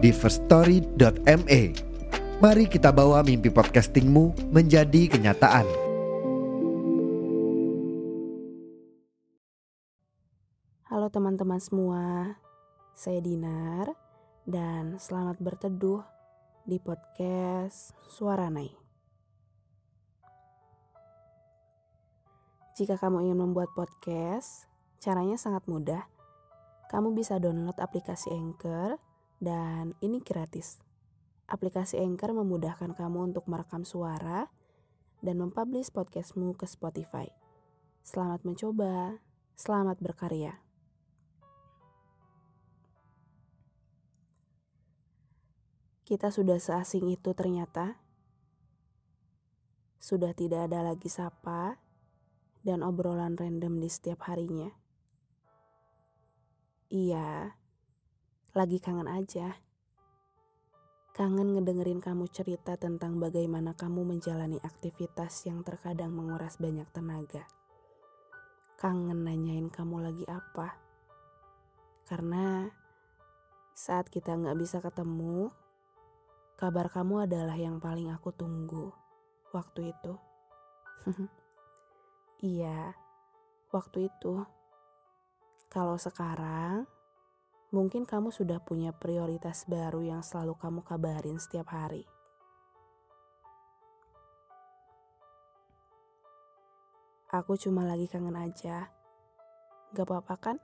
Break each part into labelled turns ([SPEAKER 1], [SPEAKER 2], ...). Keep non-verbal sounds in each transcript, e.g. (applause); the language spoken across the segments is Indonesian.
[SPEAKER 1] di firststory.me. Mari kita bawa mimpi podcastingmu menjadi kenyataan.
[SPEAKER 2] Halo teman-teman semua, saya Dinar dan selamat berteduh di podcast Suara Nai. Jika kamu ingin membuat podcast, caranya sangat mudah. Kamu bisa download aplikasi Anchor dan ini gratis. Aplikasi Anchor memudahkan kamu untuk merekam suara dan mempublish podcastmu ke Spotify. Selamat mencoba, selamat berkarya. Kita sudah seasing itu ternyata. Sudah tidak ada lagi sapa dan obrolan random di setiap harinya. Iya, lagi kangen aja. Kangen ngedengerin kamu cerita tentang bagaimana kamu menjalani aktivitas yang terkadang menguras banyak tenaga. Kangen nanyain kamu lagi apa. Karena saat kita nggak bisa ketemu, kabar kamu adalah yang paling aku tunggu waktu itu. (laughs) iya, waktu itu. Kalau sekarang, mungkin kamu sudah punya prioritas baru yang selalu kamu kabarin setiap hari. Aku cuma lagi kangen aja. Gak apa-apa kan?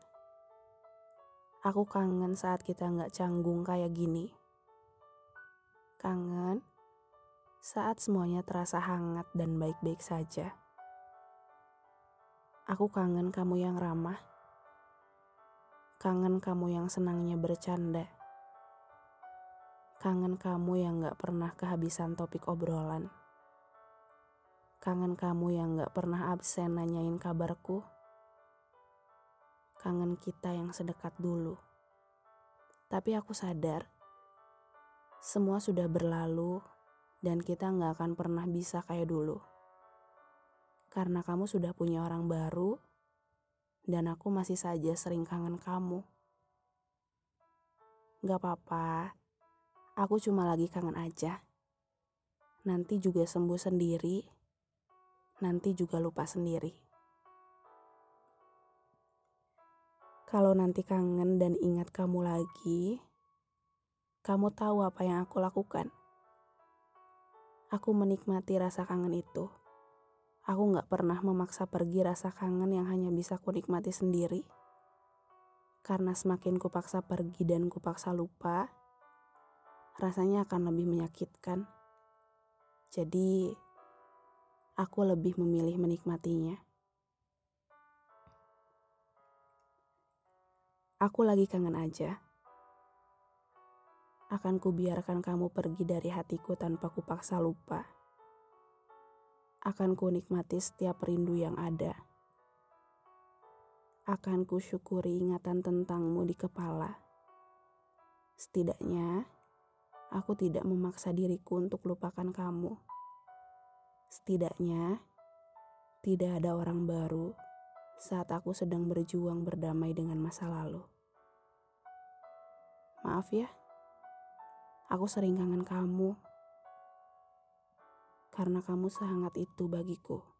[SPEAKER 2] Aku kangen saat kita gak canggung kayak gini kangen saat semuanya terasa hangat dan baik-baik saja. Aku kangen kamu yang ramah, kangen kamu yang senangnya bercanda, kangen kamu yang gak pernah kehabisan topik obrolan, kangen kamu yang gak pernah absen nanyain kabarku, kangen kita yang sedekat dulu. Tapi aku sadar, semua sudah berlalu dan kita nggak akan pernah bisa kayak dulu. Karena kamu sudah punya orang baru dan aku masih saja sering kangen kamu. Gak apa-apa, aku cuma lagi kangen aja. Nanti juga sembuh sendiri, nanti juga lupa sendiri. Kalau nanti kangen dan ingat kamu lagi, kamu tahu apa yang aku lakukan. Aku menikmati rasa kangen itu. Aku gak pernah memaksa pergi rasa kangen yang hanya bisa ku nikmati sendiri. Karena semakin kupaksa pergi dan kupaksa lupa, rasanya akan lebih menyakitkan. Jadi, aku lebih memilih menikmatinya. Aku lagi kangen aja akan kubiarkan kamu pergi dari hatiku tanpa kupaksa lupa. Akan ku nikmati setiap rindu yang ada. Akan ku syukuri ingatan tentangmu di kepala. Setidaknya, aku tidak memaksa diriku untuk lupakan kamu. Setidaknya, tidak ada orang baru saat aku sedang berjuang berdamai dengan masa lalu. Maaf ya. Aku sering kangen kamu karena kamu sehangat itu bagiku.